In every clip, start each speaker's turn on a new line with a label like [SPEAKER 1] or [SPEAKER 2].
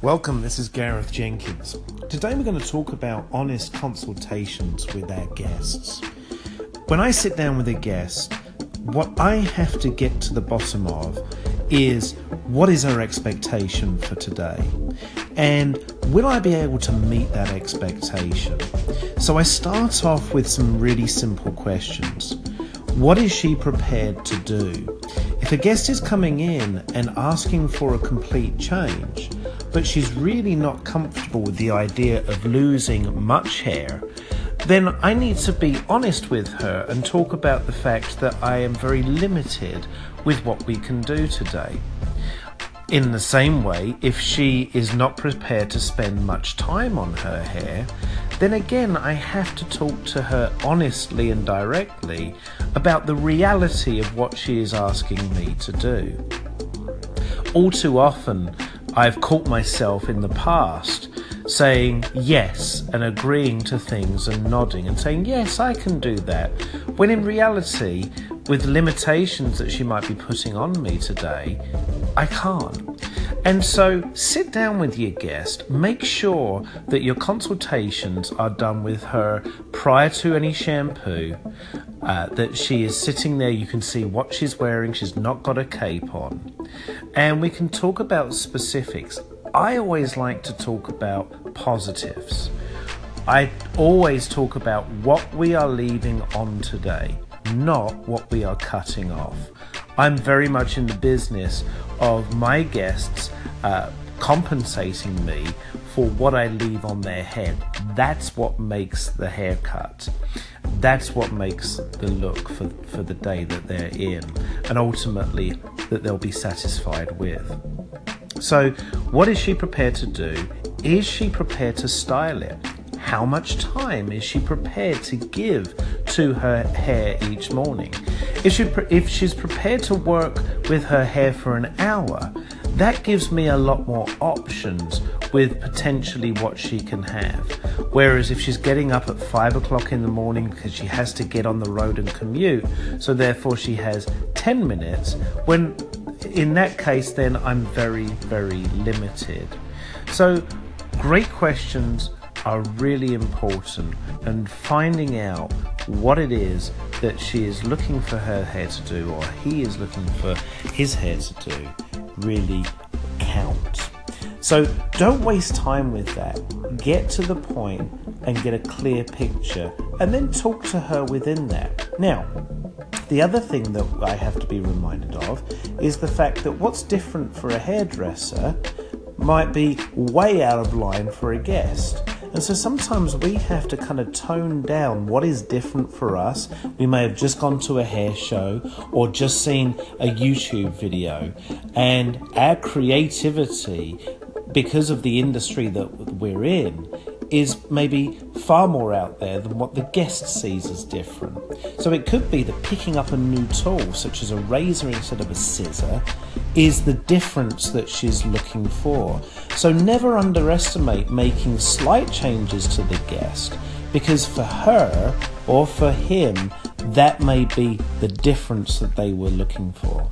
[SPEAKER 1] Welcome, this is Gareth Jenkins. Today we're going to talk about honest consultations with our guests. When I sit down with a guest, what I have to get to the bottom of is what is our expectation for today? And will I be able to meet that expectation? So I start off with some really simple questions. What is she prepared to do? If a guest is coming in and asking for a complete change, but she's really not comfortable with the idea of losing much hair, then I need to be honest with her and talk about the fact that I am very limited with what we can do today. In the same way, if she is not prepared to spend much time on her hair, then again I have to talk to her honestly and directly about the reality of what she is asking me to do. All too often, I've caught myself in the past saying yes and agreeing to things and nodding and saying, yes, I can do that. When in reality, with limitations that she might be putting on me today, I can't. And so sit down with your guest, make sure that your consultations are done with her prior to any shampoo, uh, that she is sitting there, you can see what she's wearing, she's not got a cape on. And we can talk about specifics. I always like to talk about positives. I always talk about what we are leaving on today, not what we are cutting off. I'm very much in the business of my guests uh, compensating me for what I leave on their head. That's what makes the haircut. That's what makes the look for, for the day that they're in, and ultimately that they'll be satisfied with. So, what is she prepared to do? Is she prepared to style it? How much time is she prepared to give to her hair each morning? If, she, if she's prepared to work with her hair for an hour, that gives me a lot more options with potentially what she can have. Whereas if she's getting up at five o'clock in the morning because she has to get on the road and commute, so therefore she has 10 minutes, when in that case, then I'm very, very limited. So, great questions are really important, and finding out what it is that she is looking for her hair to do, or he is looking for his hair to do, really counts. So don't waste time with that. Get to the point and get a clear picture, and then talk to her within that. Now, the other thing that I have to be reminded of is the fact that what's different for a hairdresser might be way out of line for a guest. And so sometimes we have to kind of tone down what is different for us. We may have just gone to a hair show or just seen a YouTube video, and our creativity, because of the industry that we're in, is maybe far more out there than what the guest sees as different. So it could be that picking up a new tool, such as a razor instead of a scissor, is the difference that she's looking for. So never underestimate making slight changes to the guest, because for her or for him, that may be the difference that they were looking for.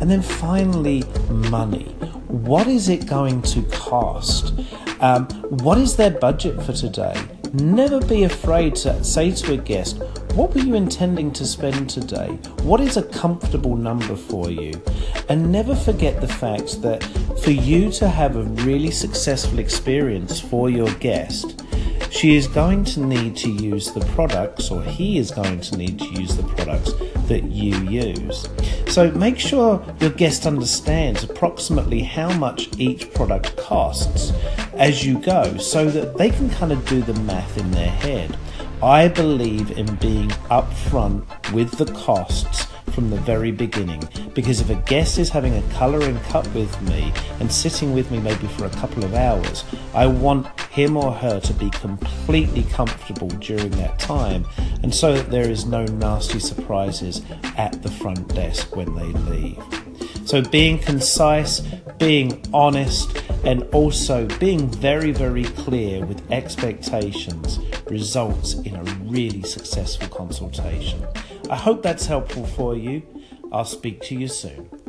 [SPEAKER 1] And then finally, money. What is it going to cost? Um, what is their budget for today? Never be afraid to say to a guest, What were you intending to spend today? What is a comfortable number for you? And never forget the fact that for you to have a really successful experience for your guest, she is going to need to use the products, or he is going to need to use the products that you use. So make sure your guest understands approximately how much each product costs as you go so that they can kind of do the math in their head. I believe in being upfront with the costs from the very beginning because if a guest is having a colouring cut with me and sitting with me maybe for a couple of hours, I want him or her to be completely comfortable during that time and so that there is no nasty surprises at the front desk when they leave. So, being concise, being honest, and also being very, very clear with expectations results in a really successful consultation. I hope that's helpful for you. I'll speak to you soon.